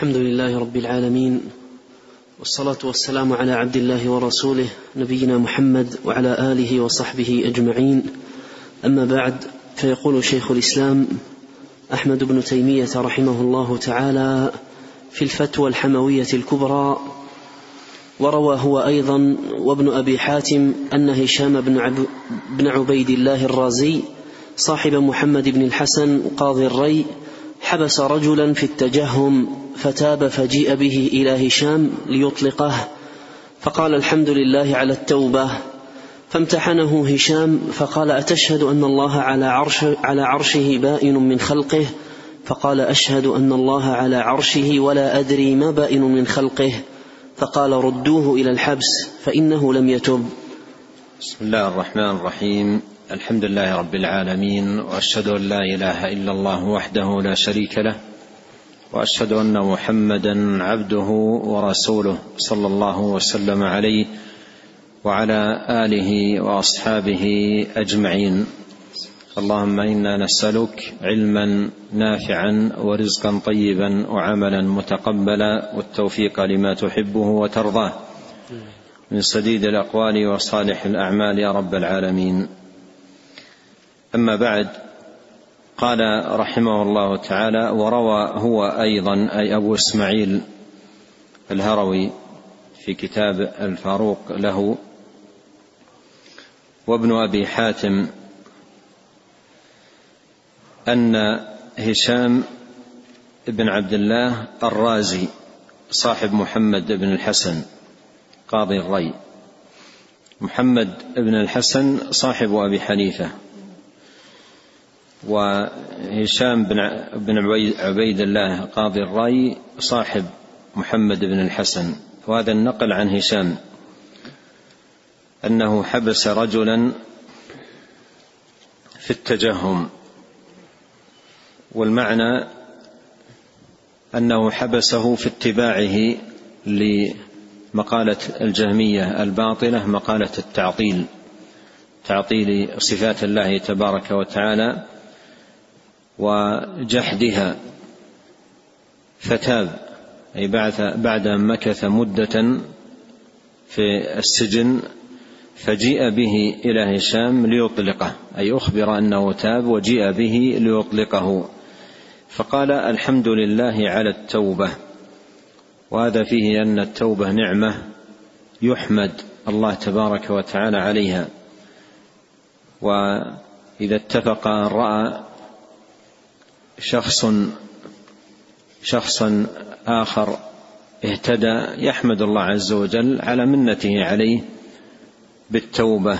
الحمد لله رب العالمين والصلاة والسلام على عبد الله ورسوله نبينا محمد وعلى آله وصحبه أجمعين. أما بعد فيقول شيخ الإسلام أحمد بن تيمية رحمه الله تعالى في الفتوى الحموية الكبرى وروى هو أيضا وابن أبي حاتم أن هشام بن, بن عبيد الله الرازي صاحب محمد بن الحسن قاضي الري حبس رجلا في التجهم فتاب فجيء به إلى هشام ليطلقه فقال الحمد لله على التوبة. فامتحنه هشام فقال أتشهد أن الله على عرش على عرشه بائن من خلقه؟ فقال أشهد أن الله على عرشه ولا أدري ما بائن من خلقه. فقال ردوه إلى الحبس فإنه لم يتب. بسم الله الرحمن الرحيم. الحمد لله رب العالمين وأشهد أن لا إله إلا الله وحده لا شريك له وأشهد أن محمدا عبده ورسوله صلى الله وسلم عليه وعلى آله وأصحابه أجمعين. اللهم إنا نسألك علما نافعا ورزقا طيبا وعملا متقبلا والتوفيق لما تحبه وترضاه. من سديد الأقوال وصالح الأعمال يا رب العالمين. أما بعد قال رحمه الله تعالى وروى هو أيضا أي أبو إسماعيل الهروي في كتاب الفاروق له وابن أبي حاتم أن هشام بن عبد الله الرازي صاحب محمد بن الحسن قاضي الري. محمد بن الحسن صاحب أبي حنيفة. وهشام بن بن عبيد الله قاضي الري صاحب محمد بن الحسن. وهذا النقل عن هشام. أنه حبس رجلا في التجهم. والمعنى أنه حبسه في اتباعه لمقالة الجهمية الباطلة مقالة التعطيل. تعطيل صفات الله تبارك وتعالى. وجحدها. فتاب أي بعد أن مكث مدة في السجن فجيء به إلى هشام ليطلقه. أي أخبر أنه تاب وجيء به ليطلقه. فقال الحمد لله على التوبة. وهذا فيه أن التوبة نعمة يحمد الله تبارك وتعالى عليها. وإذا اتفق أن رأى شخص شخصا آخر اهتدى يحمد الله عز وجل على منته عليه بالتوبة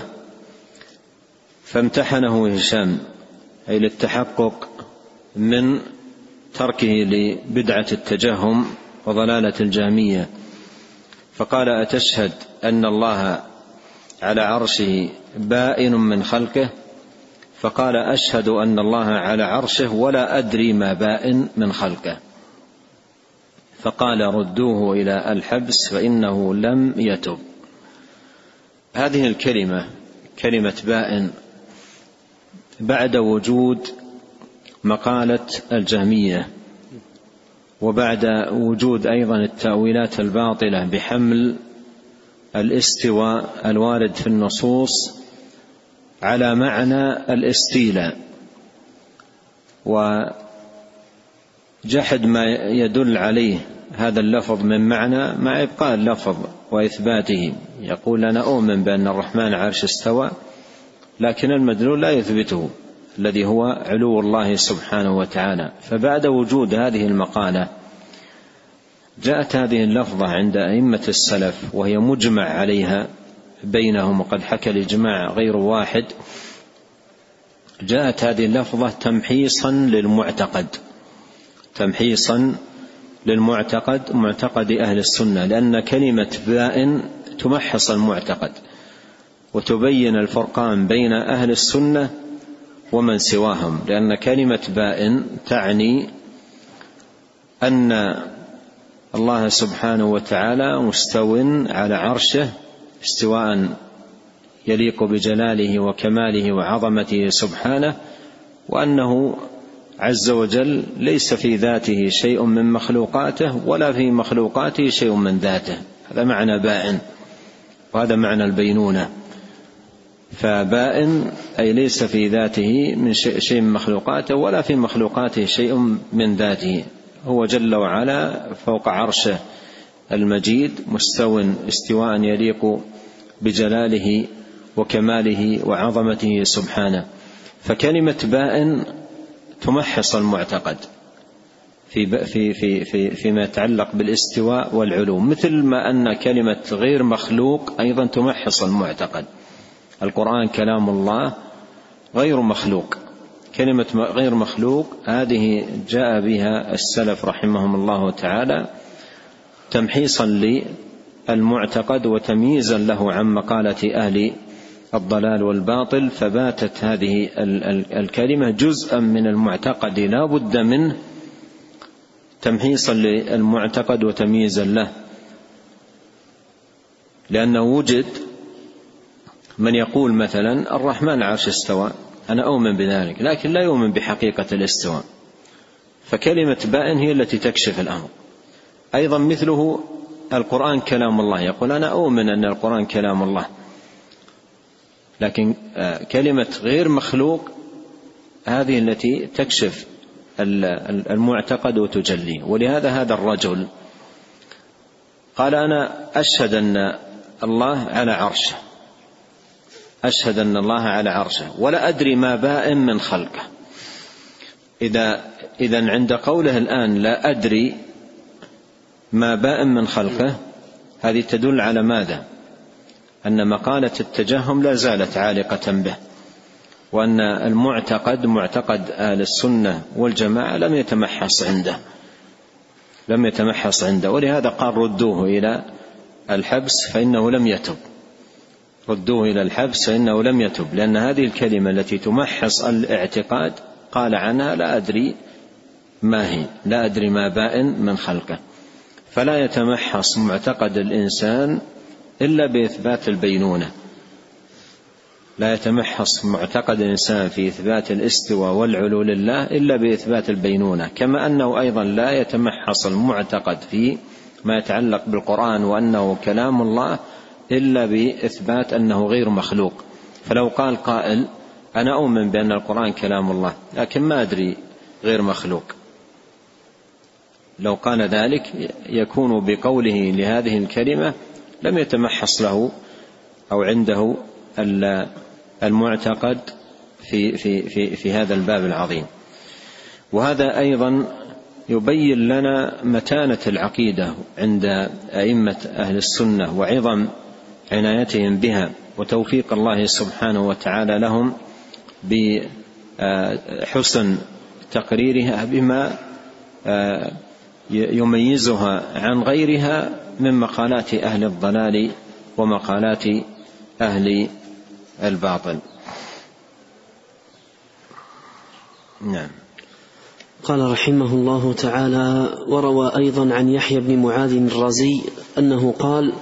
فامتحنه هشام أي للتحقق من تركه لبدعة التجهم وضلالة الجهمية. فقال أتشهد أن الله على عرشه بائن من خلقه؟ فقال أشهد أن الله على عرشه ولا أدري ما بائن من خلقه. فقال ردوه إلى الحبس فإنه لم يتب. هذه الكلمة كلمة بائن بعد وجود مقالة الجهمية وبعد وجود أيضا التأويلات الباطلة بحمل الاستواء الوارد في النصوص على معنى الاستيلاء. وجحد ما يدل عليه هذا اللفظ من معنى مع إبقاء اللفظ وإثباته. يقول أنا أؤمن بأن الرحمن عرش استوى لكن المدلول لا يثبته الذي هو علو الله سبحانه وتعالى. فبعد وجود هذه المقالة جاءت هذه اللفظة عند أئمة السلف وهي مجمع عليها بينهم وقد حكى الإجماع غير واحد. جاءت هذه اللفظة تمحيصا للمعتقد. تمحيصا للمعتقد معتقد أهل السنة لأن كلمة بائن تمحص المعتقد وتبين الفرقان بين أهل السنة ومن سواهم لأن كلمة بائن تعني أن الله سبحانه وتعالى مستو على عرشه استواء يليق بجلاله وكماله وعظمته سبحانه وأنه عز وجل ليس في ذاته شيء من مخلوقاته ولا في مخلوقاته شيء من ذاته. هذا معنى بائن وهذا معنى البينونة. فبائن أي ليس في ذاته من شيء من مخلوقاته ولا في مخلوقاته شيء من ذاته. هو جل وعلا فوق عرشه. المجيد مستو استواء يليق بجلاله وكماله وعظمته سبحانه. فكلمة بائن تمحص المعتقد في في في في فيما يتعلق بالاستواء والعلو مثل ما أن كلمة غير مخلوق أيضا تمحص المعتقد. القرآن كلام الله غير مخلوق. كلمة غير مخلوق هذه جاء بها السلف رحمهم الله تعالى تمحيصا للمعتقد وتمييزا له عن مقالة أهل الضلال والباطل فباتت هذه الكلمة جزءا من المعتقد. لا بد منه تمحيصا للمعتقد وتمييزا له لأنه وجد من يقول مثلا الرحمن عرش استوى أنا أؤمن بذلك لكن لا يؤمن بحقيقة الاستواء. فكلمة بائن هي التي تكشف الأمر. أيضا مثله القرآن كلام الله. يقول أنا أؤمن أن القرآن كلام الله. لكن آه، كلمة غير مخلوق هذه التي تكشف المعتقد وتجليه ولهذا هذا الرجل قال أنا أشهد أن الله على عرشه. أشهد أن الله على عرشه. ولا أدري ما بائن من خلقه. إذا إذا عند قوله الآن لا أدري ما بائن من خلقه هذه تدل على ماذا؟ أن مقالة التجهم لا زالت عالقة به وأن المعتقد معتقد أهل السنة والجماعة لم يتمحص عنده لم يتمحص عنده ولهذا قال ردوه إلى الحبس فإنه لم يتب ردوه إلى الحبس فإنه لم يتب لأن هذه الكلمة التي تمحص الاعتقاد قال عنها لا أدري ما هي لا أدري ما بائن من خلقه فلا يتمحص معتقد الإنسان إلا بإثبات البينونة. لا يتمحص معتقد الإنسان في إثبات الاستواء والعلو لله إلا بإثبات البينونة كما أنه أيضا لا يتمحص المعتقد في ما يتعلق بالقرآن وأنه كلام الله إلا بإثبات أنه غير مخلوق. فلو قال قائل أنا أؤمن بأن القرآن كلام الله لكن ما أدري غير مخلوق. لو قال ذلك يكون بقوله لهذه الكلمة لم يتمحص له أو عنده المعتقد في في في في هذا الباب العظيم. وهذا أيضا يبين لنا متانة العقيدة عند أئمة أهل السنة وعظم عنايتهم بها وتوفيق الله سبحانه وتعالى لهم بحسن تقريرها بما آه، يميزها عن غيرها من مقالات أهل الضلال ومقالات أهل الباطل. نعم. قال رحمه الله تعالى وروى أيضا عن يحيى بن معاذ الرازي أنه قال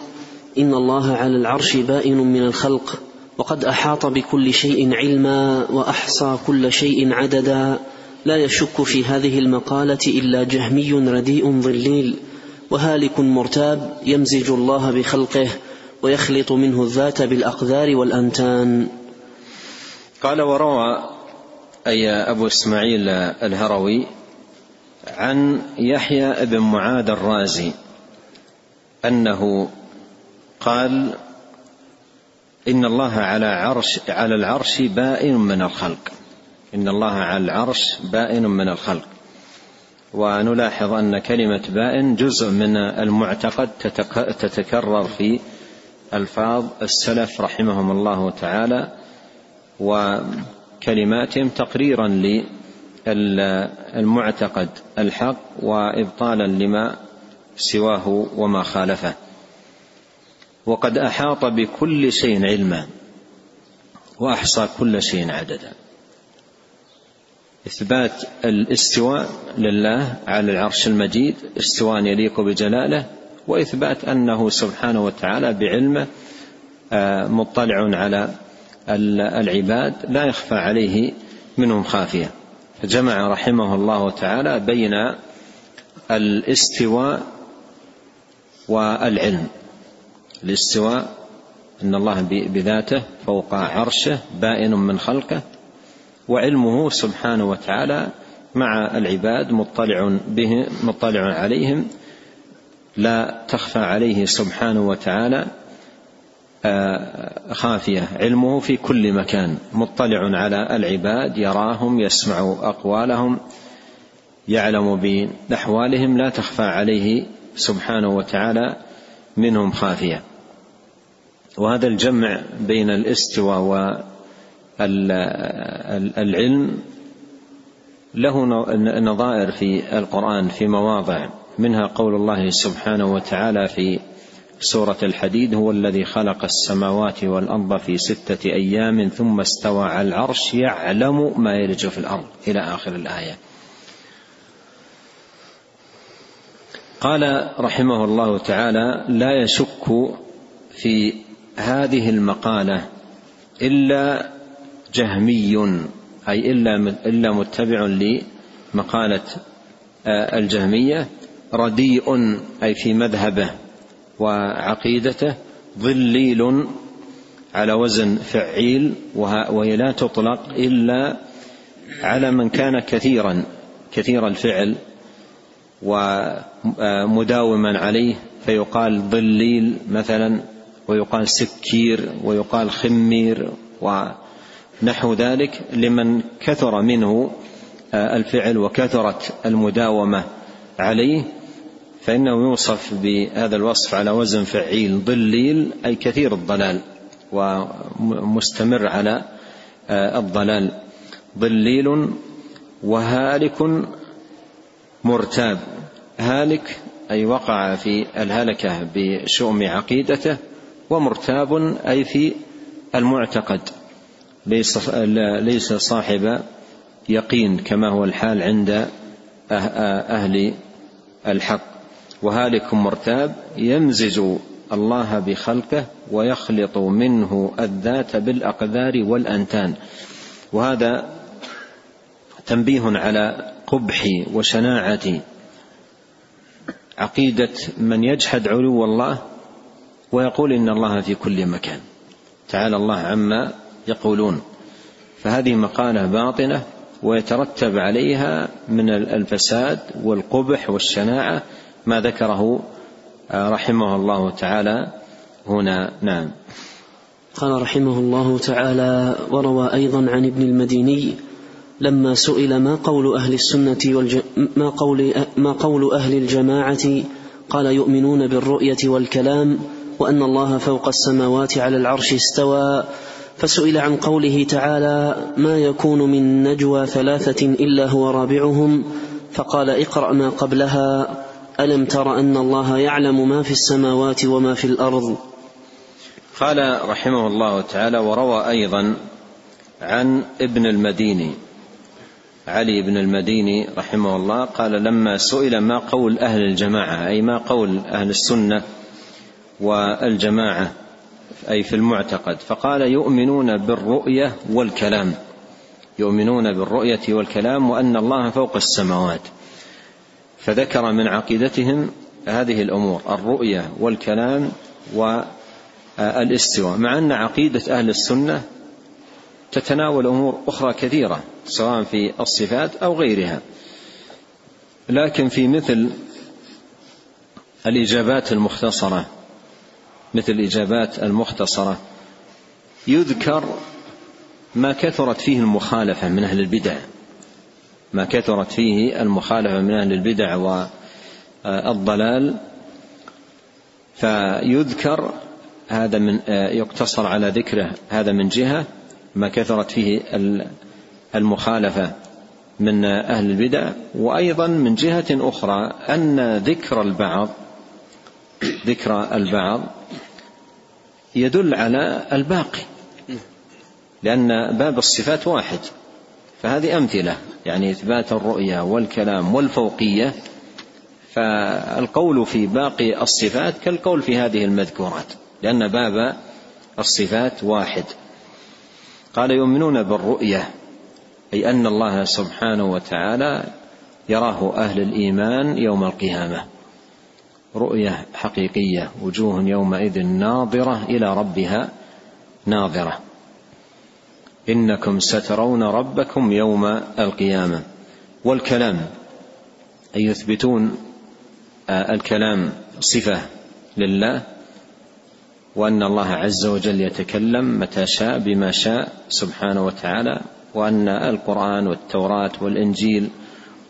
إن الله على العرش بائن من الخلق وقد أحاط بكل شيء علما وأحصى كل شيء عددا. لا يشك في هذه المقالة إلا جهمي رديء ضليل وهالك مرتاب يمزج الله بخلقه ويخلط منه الذات بالأقذار والأنتان. قال وروى أي أبو إسماعيل الهروي عن يحيى بن معاذ الرازي أنه قال إن الله على عرش على العرش بائن من الخلق. إن الله على العرش بائن من الخلق. ونلاحظ أن كلمة بائن جزء من المعتقد تتكرر في ألفاظ السلف رحمهم الله تعالى وكلماتهم تقريرا للمعتقد الحق وإبطالا لما سواه وما خالفه. وقد أحاط بكل شيء علما وأحصى كل شيء عددا. إثبات الاستواء لله على العرش المجيد استواء يليق بجلاله وإثبات أنه سبحانه وتعالى بعلمه آه، مطلع على العباد لا يخفى عليه منهم خافية. جمع رحمه الله تعالى بين الاستواء والعلم. الاستواء إن الله بذاته فوق عرشه بائن من خلقه وعلمه سبحانه وتعالى مع العباد مطلع به مطلع عليهم. لا تخفى عليه سبحانه وتعالى آه، خافية. علمه في كل مكان. مطلع على العباد يراهم يسمع أقوالهم يعلم بأحوالهم. لا تخفى عليه سبحانه وتعالى منهم خافية. وهذا الجمع بين الاستواء والعلم له نظائر في القرآن في مواضع منها قول الله سبحانه وتعالى في سورة الحديد هو الذي خلق السماوات والأرض في ستة أيام ثم استوى على العرش يعلم ما يلج في الأرض إلى آخر الآية. قال رحمه الله تعالى: لا يشك في هذه المقالة إلا جهمي أي إلا إلا متبع لمقالة آه، الجهمية رديء أي في مذهبه وعقيدته ظليل على وزن فعيل وهي لا تطلق إلا على من كان كثيرا كثير الفعل ومداوما عليه فيقال ظليل مثلا ويقال سكير ويقال خمير ونحو ذلك لمن كثر منه الفعل وكثرت المداومة عليه فإنه يوصف بهذا الوصف على وزن فعيل ضليل أي كثير الضلال ومستمر على آه، الضلال. ضليل وهالك مرتاب. هالك أي وقع في الهلكة بشؤم عقيدته ومرتاب أي في المعتقد. ليس ليس صاحب يقين كما هو الحال عند أه-، أهل الحق. وهالك مرتاب يمزج الله بخلقه ويخلط منه الذات بالاقدار والأنتان. وهذا تنبيه على قبح وشناعة عقيدة من يجحد علو الله ويقول إن الله في كل مكان. تعالى الله عما يقولون. فهذه مقالة باطنة ويترتب عليها من الفساد والقبح والشناعة ما ذكره آه، رحمه الله تعالى هنا. نعم. قال رحمه الله تعالى وروى أيضا عن ابن المديني لما سئل ما قول أهل السنة والج... ما قول ما قول أهل الجماعة قال يؤمنون بالرؤية والكلام وأن الله فوق السماوات على العرش استوى. فسئل عن قوله تعالى ما يكون من نجوى ثلاثة إلا هو رابعهم؟ فقال اقرأ ما قبلها ألم تر أن الله يعلم ما في السماوات وما في الأرض؟ قال رحمه الله تعالى وروى أيضا عن ابن المديني علي بن المديني رحمه الله قال لما سئل ما قول أهل الجماعة أي ما قول أهل السنة والجماعة أي في المعتقد فقال يؤمنون بالرؤية والكلام. يؤمنون بالرؤية والكلام وأن الله فوق السماوات. فذكر من عقيدتهم هذه الأمور الرؤية والكلام والاستواء. مع أن عقيدة أهل السنة تتناول أمور أخرى كثيرة سواء في الصفات أو غيرها. لكن في مثل الإجابات المختصرة مثل الإجابات المختصرة. يذكر ما كثرت فيه المخالفة من أهل البدع. ما كثرت فيه المخالفة من أهل البدع والضلال. فيذكر هذا من يقتصر على ذكره هذا من جهة ما كثرت فيه المخالفة من أهل البدع. وأيضا من جهة أخرى أن ذكر البعض ذكر البعض يدل على الباقي لأن باب الصفات واحد فهذه أمثلة يعني إثبات الرؤية والكلام والفوقية فالقول في باقي الصفات كالقول في هذه المذكورات لأن باب الصفات واحد. قال يؤمنون بالرؤية أي أن الله سبحانه وتعالى يراه أهل الإيمان يوم القيامة. رؤية حقيقية وجوه يومئذ ناظرة إلى ربها ناظرة. إنكم سترون ربكم يوم القيامة. والكلام أي يثبتون آه، الكلام صفة لله وأن الله عز وجل يتكلم متى شاء بما شاء سبحانه وتعالى وأن القرآن والتوراة والإنجيل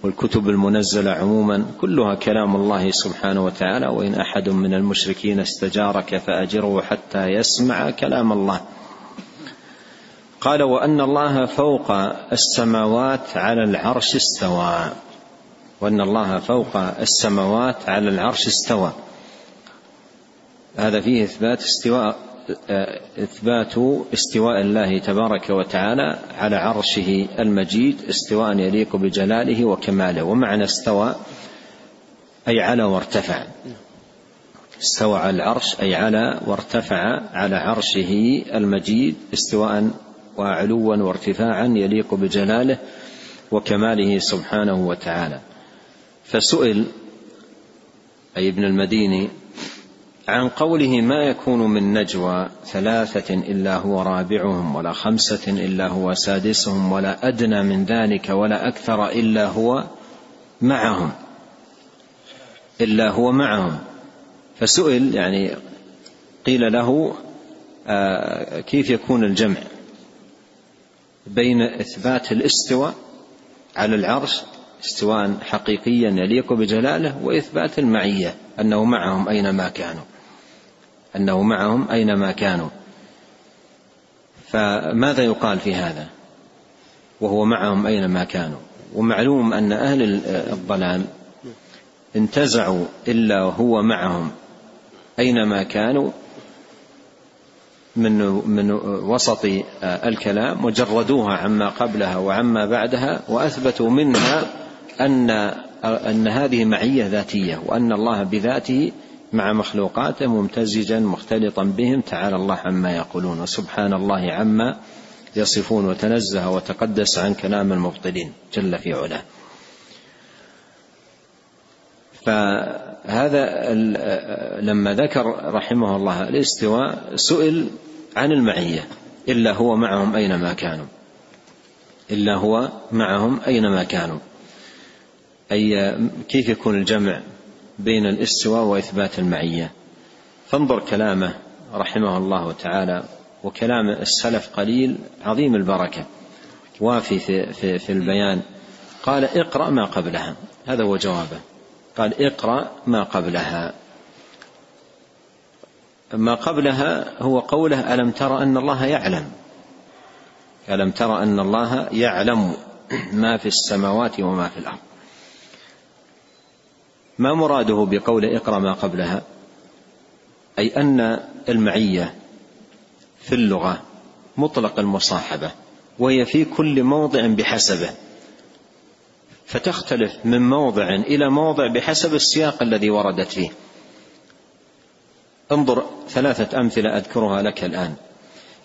والكتب المنزلة عموما كلها كلام الله سبحانه وتعالى وإن أحد من المشركين استجارك فأجره حتى يسمع كلام الله. قال وأن الله فوق السماوات على العرش استوى. وأن الله فوق السماوات على العرش استوى. هذا فيه إثبات استواء. إثبات استواء الله تبارك وتعالى على عرشه المجيد استواء يليق بجلاله وكماله ومعنى استوى أي على وارتفع. استوى على العرش أي على وارتفع على عرشه المجيد استواء وعلوا وارتفاعا يليق بجلاله وكماله سبحانه وتعالى. فسئل أي ابن المديني عن قوله ما يكون من نجوى ثلاثة إلا هو رابعهم ولا خمسة إلا هو سادسهم ولا أدنى من ذلك ولا أكثر إلا هو معهم. إلا هو معهم. فسئل يعني قيل له آه كيف يكون الجمع بين إثبات الاستواء على العرش استواء حقيقيا يليق بجلاله وإثبات المعية أنه معهم أينما كانوا. أنه معهم أينما كانوا. فماذا يقال في هذا؟ وهو معهم أينما كانوا. ومعلوم أن أهل الضلال انتزعوا إلا هو معهم. أينما كانوا من من وسط الكلام وجردوها عما قبلها وعما بعدها وأثبتوا منها ان أن هذه معية ذاتية وأن الله بذاته مع مخلوقاته ممتزجا مختلطا بهم تعالى الله عما يقولون وسبحان الله عما يصفون وتنزه وتقدس عن كلام المبطلين جل في علاه. فهذا لما ذكر رحمه الله الاستواء سئل عن المعية إلا هو معهم أينما كانوا. إلا هو معهم أينما كانوا. أي كيف يكون الجمع؟ بين الاستواء وإثبات المعية. فانظر كلامه رحمه الله تعالى وكلام السلف قليل عظيم البركة. وافي في, في, في البيان. قال اقرأ ما قبلها. هذا هو جوابه. قال اقرأ ما قبلها. ما قبلها هو قوله ألم تر أن الله يعلم؟ ألم تر أن الله يعلم ما في السماوات وما في الأرض؟ ما مراده بقول اقرأ ما قبلها؟ أي أن المعية في اللغة مطلق المصاحبة وهي في كل موضع بحسبه. فتختلف من موضع إلى موضع بحسب السياق الذي وردت فيه. انظر ثلاثة أمثلة أذكرها لك الآن.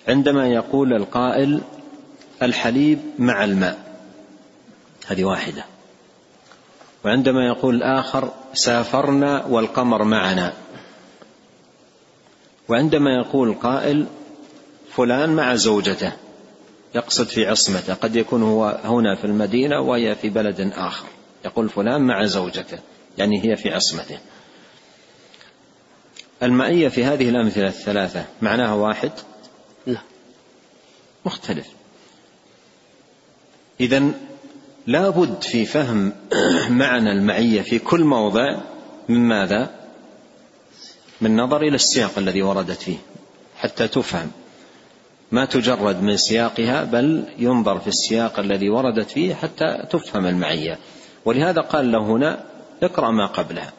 عندما يقول القائل الحليب مع الماء. هذه واحدة. وعندما يقول الآخر سافرنا والقمر معنا. وعندما يقول القائل فلان مع زوجته يقصد في عصمته قد يكون هو هنا في المدينة وهي في بلد آخر. يقول فلان مع زوجته يعني هي في عصمته. المعية في هذه الأمثلة الثلاثة معناها واحد؟ لا مختلف. إذا لا بد في فهم معنى المعية في كل موضع من ماذا؟ من نظر إلى السياق الذي وردت فيه حتى تفهم. ما تجرد من سياقها بل ينظر في السياق الذي وردت فيه حتى تفهم المعية. ولهذا قال له هنا اقرأ ما قبلها.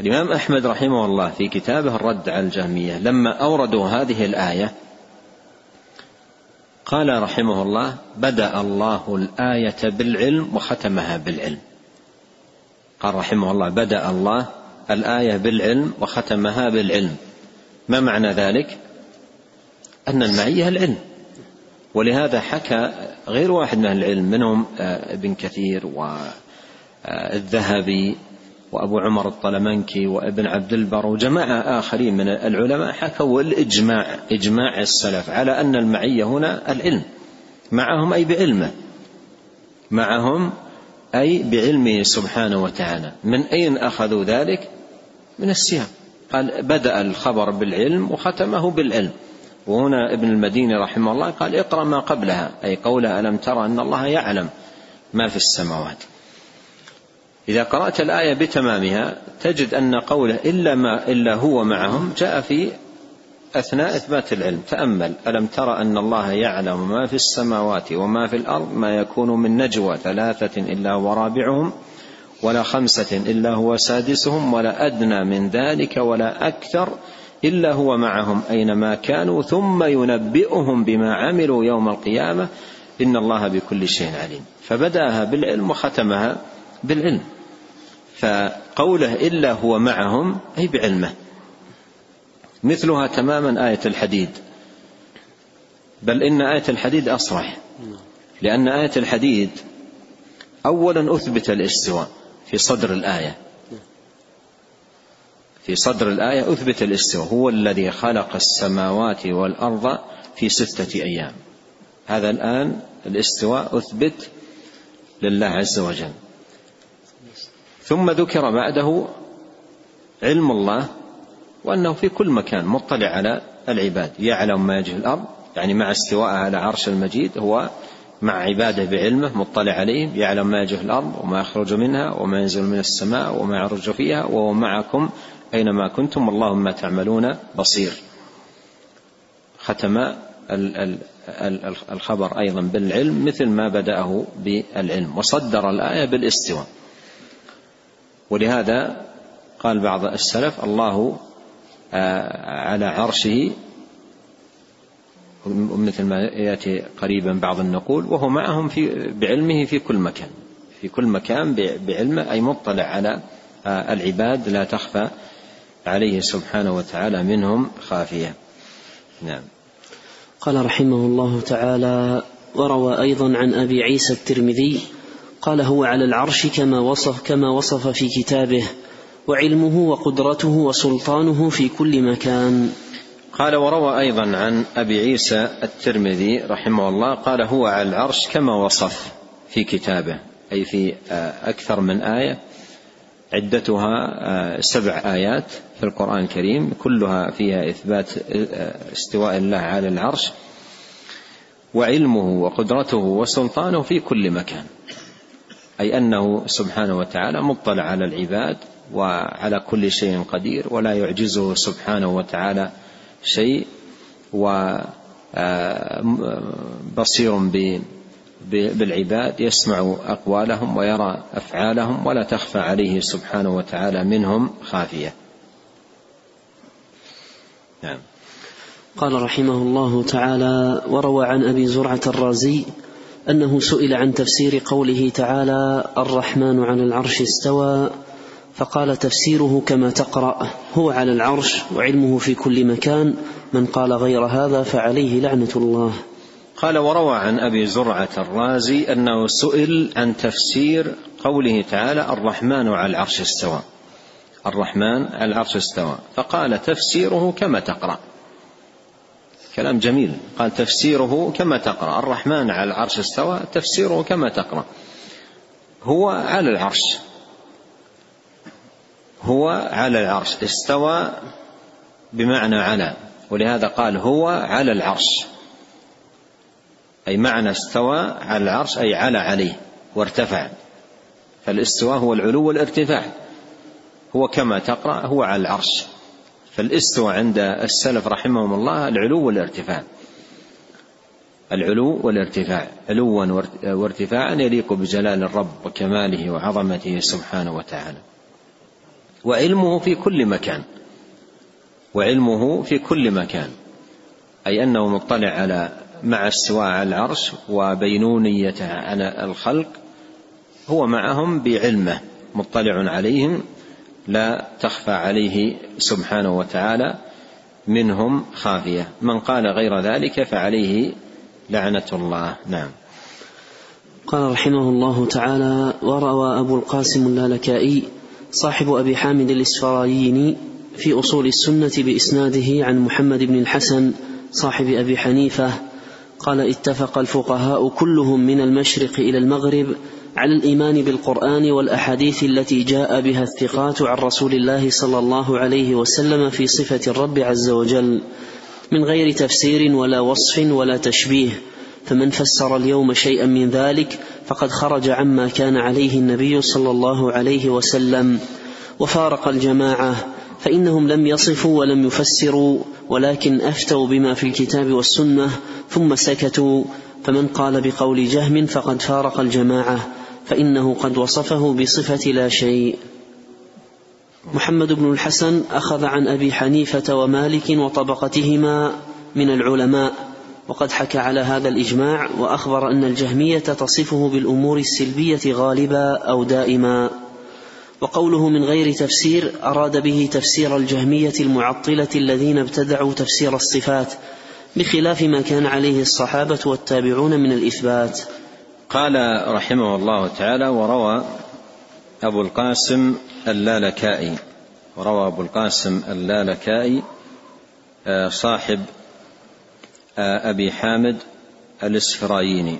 الإمام أحمد رحمه الله في كتابه الرد على الجهمية لما أوردوا هذه الآية قال رحمه الله بدا الله الآية بالعلم وختمها بالعلم. قال رحمه الله بدا الله الآية بالعلم وختمها بالعلم. ما معنى ذلك؟ أن المعية العلم. ولهذا حكى غير واحد من العلم منهم آه، ابن كثير والذهبي وأبو عمر الطلمنكي وابن عبد البر وجماعة آخرين من العلماء حكوا الإجماع إجماع السلف على أن المعية هنا العلم معهم أي بعلمه معهم أي بعلمه سبحانه وتعالى. من أين أخذوا ذلك؟ من السياق. قال بدأ الخبر بالعلم وختمه بالعلم. وهنا ابن المديني رحمه الله قال اقرأ ما قبلها أي قولها ألم ترى أن الله يعلم ما في السماوات؟ إذا قرأت الآية بتمامها تجد أن قوله إلا ما إلا هو معهم جاء في أثناء إثبات العلم. تأمل. ألم ترى أن الله يعلم ما في السماوات وما في الأرض ما يكون من نجوى ثلاثة إلا ورابعهم ولا خمسة إلا هو سادسهم ولا أدنى من ذلك ولا أكثر إلا هو معهم أينما كانوا ثم ينبئهم بما عملوا يوم القيامة. إن الله بكل شيء عليم. فبدأها بالعلم وختمها بالعلم. فقوله إلا هو معهم أي بعلمه. مثلها تماما آية الحديد. بل إن آية الحديد أصرح. لأن آية الحديد أولا أثبت الاستواء في صدر الآية. في صدر الآية أثبت الاستواء. هو الذي خلق السماوات والأرض في ستة أيام. هذا الآن الاستواء أثبت لله عز وجل. ثم ذكر بعده علم الله وأنه في كل مكان مطلع على العباد يعلم ما يجري الأرض يعني مع استوائه على عرش المجيد هو مع عباده بعلمه مطلع عليهم يعلم ما يجري الأرض وما يخرج منها وما ينزل من السماء وما يعرج فيها وهو معكم أينما كنتم والله ما تعملون بصير. ختم الخبر أيضا بالعلم مثل ما بدأه بالعلم وصدر الآية بالاستواء. ولهذا قال بعض السلف الله آه، على عرشه. مثل ما يأتي قريبا بعض النقول وهو معهم في بعلمه في كل مكان. في كل مكان بعلمه أي مطلع على آه، العباد لا تخفى عليه سبحانه وتعالى منهم خافية. نعم. قال رحمه الله تعالى وروى أيضا عن أبي عيسى الترمذي قال هو على العرش كما وصف كما وصف في كتابه وعلمه وقدرته وسلطانه في كل مكان. قال وروى أيضا عن أبي عيسى الترمذي رحمه الله قال هو على العرش كما وصف في كتابه أي في آه، أكثر من آية عدتها آه، سبع آيات في القرآن الكريم كلها فيها إثبات آه، استواء الله على العرش وعلمه وقدرته وسلطانه في كل مكان. أي أنه سبحانه وتعالى مطلع على العباد وعلى كل شيء قدير ولا يعجزه سبحانه وتعالى شيء وبصير آه، بالعباد يسمع أقوالهم ويرى أفعالهم ولا تخفى عليه سبحانه وتعالى منهم خافية. نعم. قال رحمه الله تعالى وروى عن أبي زرعة الرازي أنه سئل عن تفسير قوله تعالى الرحمن على العرش استوى فقال تفسيره كما تقرأ هو على العرش وعلمه في كل مكان من قال غير هذا فعليه لعنة الله. قال وروى عن أبي زرعة الرازي أنه سئل عن تفسير قوله تعالى الرحمن على العرش استوى الرحمن على العرش استوى فقال تفسيره كما تقرأ. كلام جميل. قال تفسيره كما تقرأ. الرحمن على العرش استوى تفسيره كما تقرأ. هو على العرش. هو على العرش. استوى بمعنى على. ولهذا قال هو على العرش. أي معنى استوى على العرش أي على عليه وارتفع. فالاستواء هو العلو والارتفاع. هو كما تقرأ هو على العرش. فالاستواء عند السلف رحمهم الله العلو والارتفاع. العلو والارتفاع. علوا وارتفاعا يليق بجلال الرب وكماله وعظمته سبحانه وتعالى. وعلمه في كل مكان. وعلمه في كل مكان. أي أنه مطلع على مع استواء على العرش وبينونيته على الخلق. هو معهم بعلمه مطلع عليهم لا تخفى عليه سبحانه وتعالى منهم خافية. من قال غير ذلك فعليه لعنة الله. نعم. قال رحمه الله تعالى وروى أبو القاسم اللالكائي صاحب أبي حامد الإسفرايني في أصول السنة بإسناده عن محمد بن الحسن صاحب أبي حنيفة قال اتفق الفقهاء كلهم من المشرق إلى المغرب على الإيمان بالقرآن والأحاديث التي جاء بها الثقات عن رسول الله صلى الله عليه وسلم في صفة الرب عز وجل من غير تفسير ولا وصف ولا تشبيه. فمن فسر اليوم شيئا من ذلك فقد خرج عما كان عليه النبي صلى الله عليه وسلم. وفارق الجماعة فإنهم لم يصفوا ولم يفسروا ولكن أفتوا بما في الكتاب والسنة ثم سكتوا. فمن قال بقول جهم فقد فارق الجماعة. فإنه قد وصفه بصفة لا شيء. محمد بن الحسن أخذ عن أبي حنيفة ومالك وطبقتهما من العلماء وقد حكى على هذا الإجماع وأخبر أن الجهمية تصفه بالأمور السلبية غالبا أو دائما. وقوله من غير تفسير أراد به تفسير الجهمية المعطلة الذين ابتدعوا تفسير الصفات بخلاف ما كان عليه الصحابة والتابعون من الإثبات. قال رحمه الله تعالى وروى أبو القاسم اللالكائي وروى أبو القاسم اللالكائي آه، صاحب آه، أبي حامد الإسفرايني.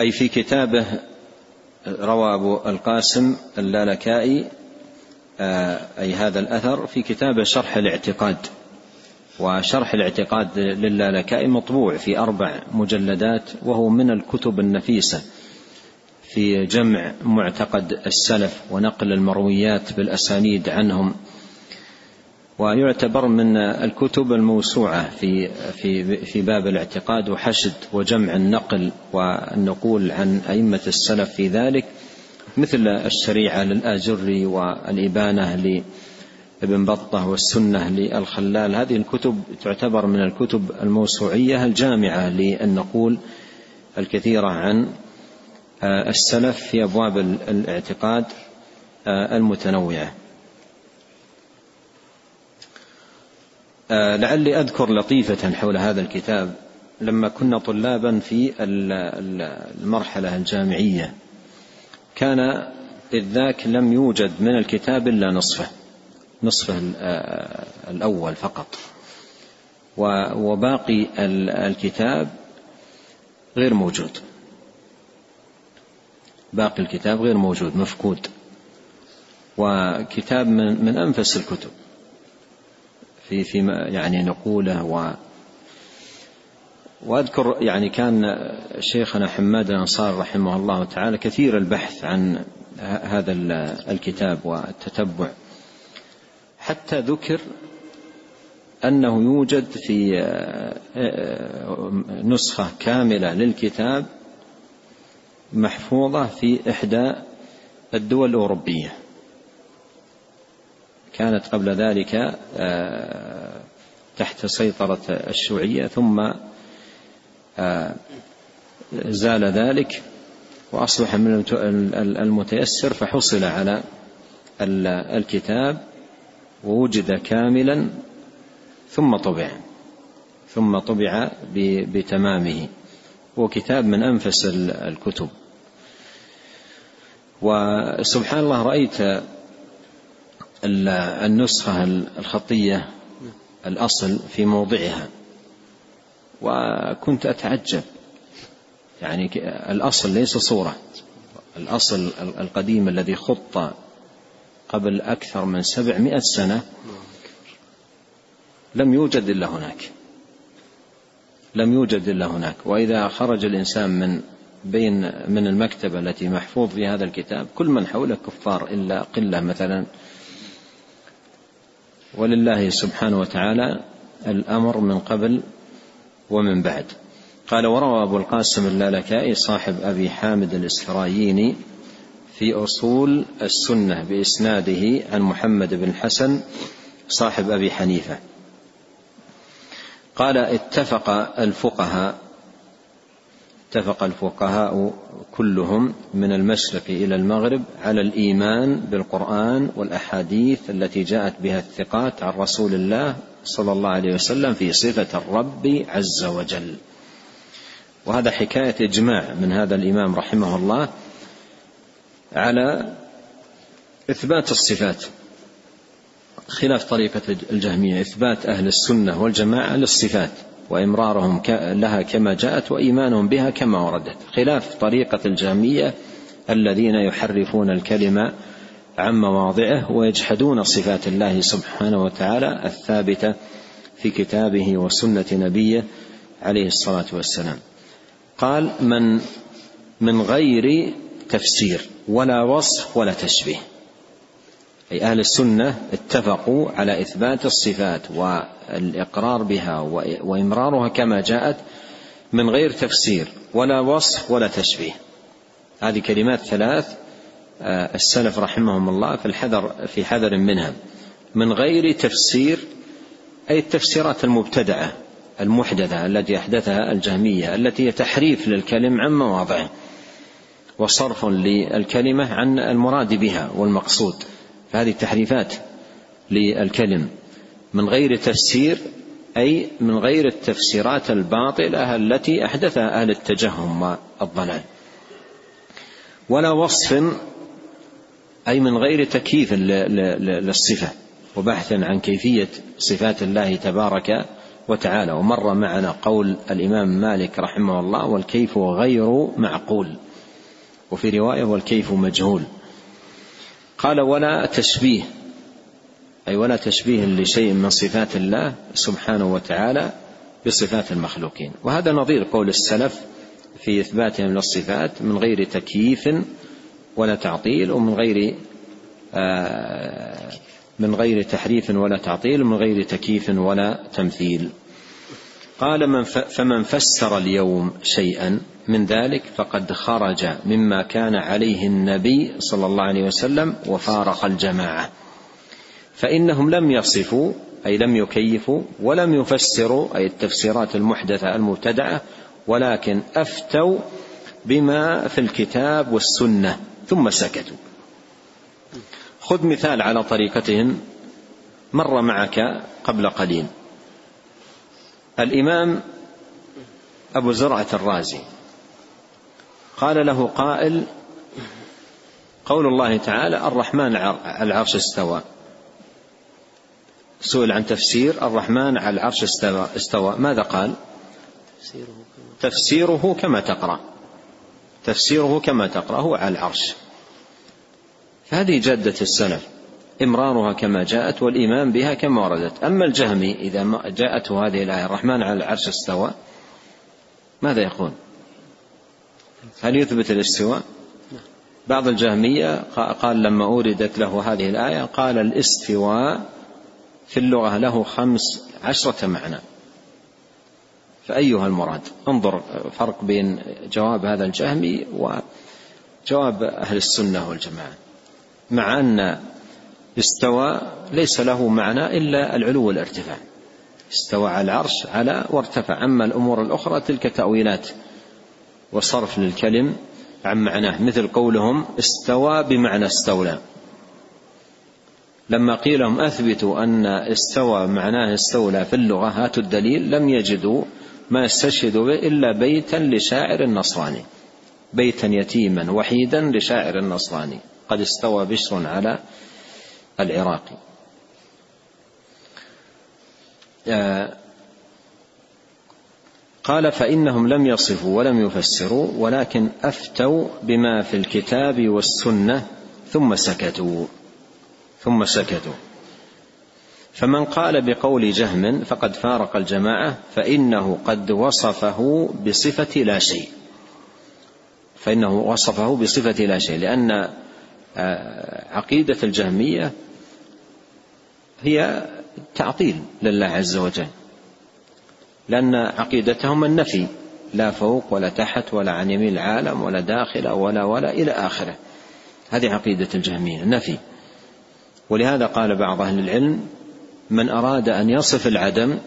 أي في كتابه روى أبو القاسم اللالكائي آه، أي هذا الأثر في كتاب شرح الاعتقاد. وشرح الاعتقاد للالكائي مطبوع في أربع مجلدات وهو من الكتب النفيسة في جمع معتقد السلف ونقل المرويات بالأسانيد عنهم. ويعتبر من الكتب الموسوعة في في في باب الاعتقاد وحشد وجمع النقل والنقول عن أئمة السلف في ذلك مثل الشريعة للآجري والإبانة لابن بطة والسنة للخلال. هذه الكتب تعتبر من الكتب الموسوعية الجامعة للنقول الكثيرة عن السلف في أبواب الاعتقاد المتنوعة. آه، لعلي أذكر لطيفة حول هذا الكتاب. لما كنا طلابا في المرحلة الجامعية كان إذ ذاك لم يوجد من الكتاب إلا نصفه. نصفه آه، الأول فقط. وباقي الكتاب غير موجود. باقي الكتاب غير موجود مفقود. وكتاب من, من أنفس الكتب. في فيما يعني نقوله و وأذكر يعني كان شيخنا حماد الأنصار رحمه الله تعالى كثير البحث عن هذا الكتاب والتتبع. حتى ذكر أنه يوجد في نسخة كاملة للكتاب محفوظة في إحدى الدول الأوروبية. كانت قبل ذلك آه، تحت سيطرة الشيوعية ثم آه، زال ذلك وأصبح من المتيسر فحصل على الكتاب. ووجد كاملا ثم طبع ثم طبع بتمامه. هو كتاب من أنفس الكتب. وسبحان الله رأيت النسخة الخطية الأصل في موضعها. وكنت أتعجب. يعني الأصل ليس صورة. الأصل القديم الذي خط قبل أكثر من سبعمائة سنة لم يوجد إلا هناك. لم يوجد إلا هناك. وإذا خرج الإنسان من بين من المكتبة التي محفوظ في هذا الكتاب كل من حوله كفار إلا قلة مثلا. ولله سبحانه وتعالى الأمر من قبل ومن بعد. قال وروى أبو القاسم اللالكائي صاحب أبي حامد الاسفرايني في أصول السنة بإسناده عن محمد بن حسن صاحب أبي حنيفة. قال اتفق الفقهاء اتفق الفقهاء كلهم من المشرق إلى المغرب على الإيمان بالقرآن والأحاديث التي جاءت بها الثقات عن رسول الله صلى الله عليه وسلم في صفة الرب عز وجل. وهذا حكاية إجماع من هذا الإمام رحمه الله. على إثبات الصفات خلاف طريقة الجهمية إثبات أهل السنة والجماعة للصفات وإمرارهم لها كما جاءت وإيمانهم بها كما وردت. خلاف طريقة الجهمية الذين يحرفون الكلمة عن مواضعه ويجحدون صفات الله سبحانه وتعالى الثابتة في كتابه وسنة نبيه عليه الصلاة والسلام. قال من من غير تفسير ولا وصف ولا تشبيه. أي أهل السنة اتفقوا على إثبات الصفات والإقرار بها وإمرارها كما جاءت من غير تفسير ولا وصف ولا تشبيه. هذه كلمات ثلاث آه، السلف رحمهم الله في الحذر في حذر منها. من غير تفسير أي التفسيرات المبتدعة المحدثة التي أحدثها الجهمية التي هي تحريف للكلم عن مواضعه. وصرف للكلمة عن المراد بها والمقصود. فهذه تحريفات للكلم من غير تفسير أي من غير التفسيرات الباطلة التي أحدثها أهل التجهم والضلال. ولا وصف أي من غير تكييف للصفة وبحث عن كيفية صفات الله تبارك وتعالى. ومر معنا قول الإمام مالك رحمه الله والكيف غير معقول وفي رواية والكيف مجهول. قال ولا تشبيه أي ولا تشبيه لشيء من صفات الله سبحانه وتعالى بصفات المخلوقين. وهذا نظير قول السلف في إثباتهم للصفات من غير تكييف ولا تعطيل ومن غير آه، من غير تحريف ولا تعطيل ومن غير تكييف ولا تمثيل. قال من فمن فسر اليوم شيئا من ذلك فقد خرج مما كان عليه النبي صلى الله عليه وسلم وفارق الجماعة. فإنهم لم يصفوا أي لم يكيفوا ولم يفسروا أي التفسيرات المحدثة المبتدعة ولكن أفتوا بما في الكتاب والسنة ثم سكتوا. خذ مثال على طريقتهم مر معك قبل قليل. الإمام أبو زرعة الرازي قال له قائل قول الله تعالى الرحمن على العرش استوى. سئل عن تفسير الرحمن على العرش استوى, استوى. ماذا قال؟ تفسيره كما تقرأ. تفسيره كما تقرأ هو على العرش. فهذه جادة السلف. إمرارها كما جاءت والإيمان بها كما وردت. أما الجهمي إذا جاءته هذه الآية الرحمن على العرش استوى ماذا يقول؟ هل يثبت الاستواء؟ بعض الجهمية قال لما أوردت له هذه الآية قال الاستواء في اللغة له خمس عشرة معنى. فأيها المراد؟ انظر فرق بين جواب هذا الجهمي وجواب أهل السنة والجماعة. مع أن استوى ليس له معنى إلا العلو والارتفاع. استوى على العرش على وارتفع. أما الأمور الأخرى تلك تأويلات وصرف للكلم عن معناه. مثل قولهم استوى بمعنى استولى. لما قيل لهم أثبتوا أن استوى معناه استولى في اللغة هاتوا الدليل لم يجدوا ما يستشهدوا به إلا بيتا لشاعر نصراني بيتا يتيما وحيدا لشاعر نصراني قد استوى بشر على العراق آه، قال فإنهم لم يصفوا ولم يفسروا ولكن أفتوا بما في الكتاب والسنة ثم سكتوا ثم سكتوا. فمن قال بقول جهم فقد فارق الجماعة فإنه قد وصفه بصفة لا شيء. فإنه وصفه بصفة لا شيء لأن آه، عقيدة الجهمية هي تعطيل لله عز وجل لأن عقيدتهم النفي لا فوق ولا تحت ولا عن يمين العالم ولا داخل ولا ولا إلى آخره. هذه عقيدة الجهمية نفي ولهذا قال بعض أهل العلم من أراد أن يصف العدم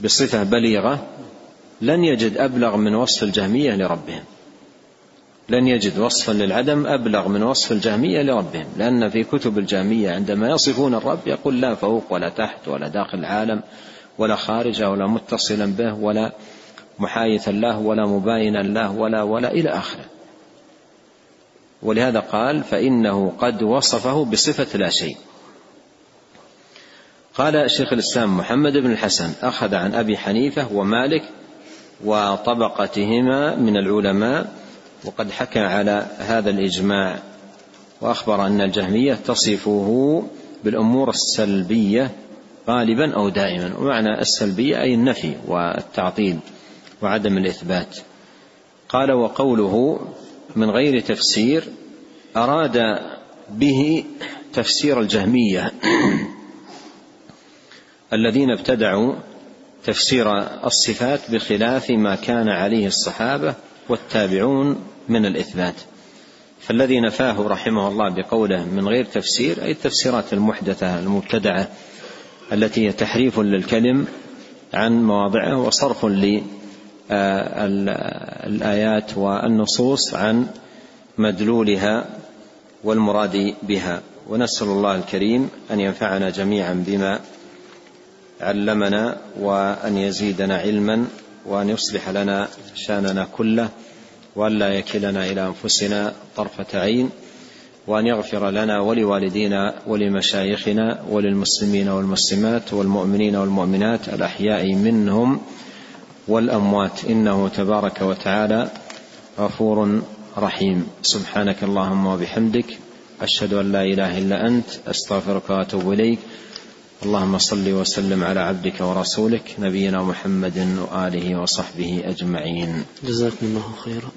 بصفة بليغة لن يجد أبلغ من وصف الجهمية لربهم. لن يجد وصفا للعدم أبلغ من وصف الجهمية لربهم لأن في كتب الجهمية عندما يصفون الرب يقول لا فوق ولا تحت ولا داخل العالم ولا خارجه ولا متصلا به ولا محايثا له ولا مباينا له ولا ولا إلى آخره. ولهذا قال فإنه قد وصفه بصفة لا شيء. قال شيخ الإسلام محمد بن الحسن أخذ عن أبي حنيفة ومالك وطبقتهما من العلماء وقد حكى على هذا الإجماع وأخبر أن الجهمية تصفه بالأمور السلبية غالبا أو دائما ومعنى السلبية أي النفي والتعطيل وعدم الإثبات. قال وقوله من غير تفسير أراد به تفسير الجهمية الذين ابتدعوا تفسير الصفات بخلاف ما كان عليه الصحابة والتابعون من الإثبات. فالذي نفاه رحمه الله بقوله من غير تفسير أي التفسيرات المحدثة المبتدعة التي هي تحريف للكلم عن مواضعه وصرف للآيات والنصوص عن مدلولها والمراد بها. ونسأل الله الكريم أن ينفعنا جميعا بما علمنا وأن يزيدنا علما وأن يصلح لنا شأننا كله وأن لا يكلنا إلى أنفسنا طرفة عين وأن يغفر لنا ولوالدينا ولمشايخنا وللمسلمين والمسلمات والمؤمنين والمؤمنات الأحياء منهم والأموات. إنه تبارك وتعالى غفور رحيم. سبحانك اللهم وبحمدك أشهد أن لا إله إلا أنت أستغفرك وأتوب إليك. اللهم صل وسلم على عبدك ورسولك نبينا محمد وآله وصحبه أجمعين. جزاكم الله خيرا.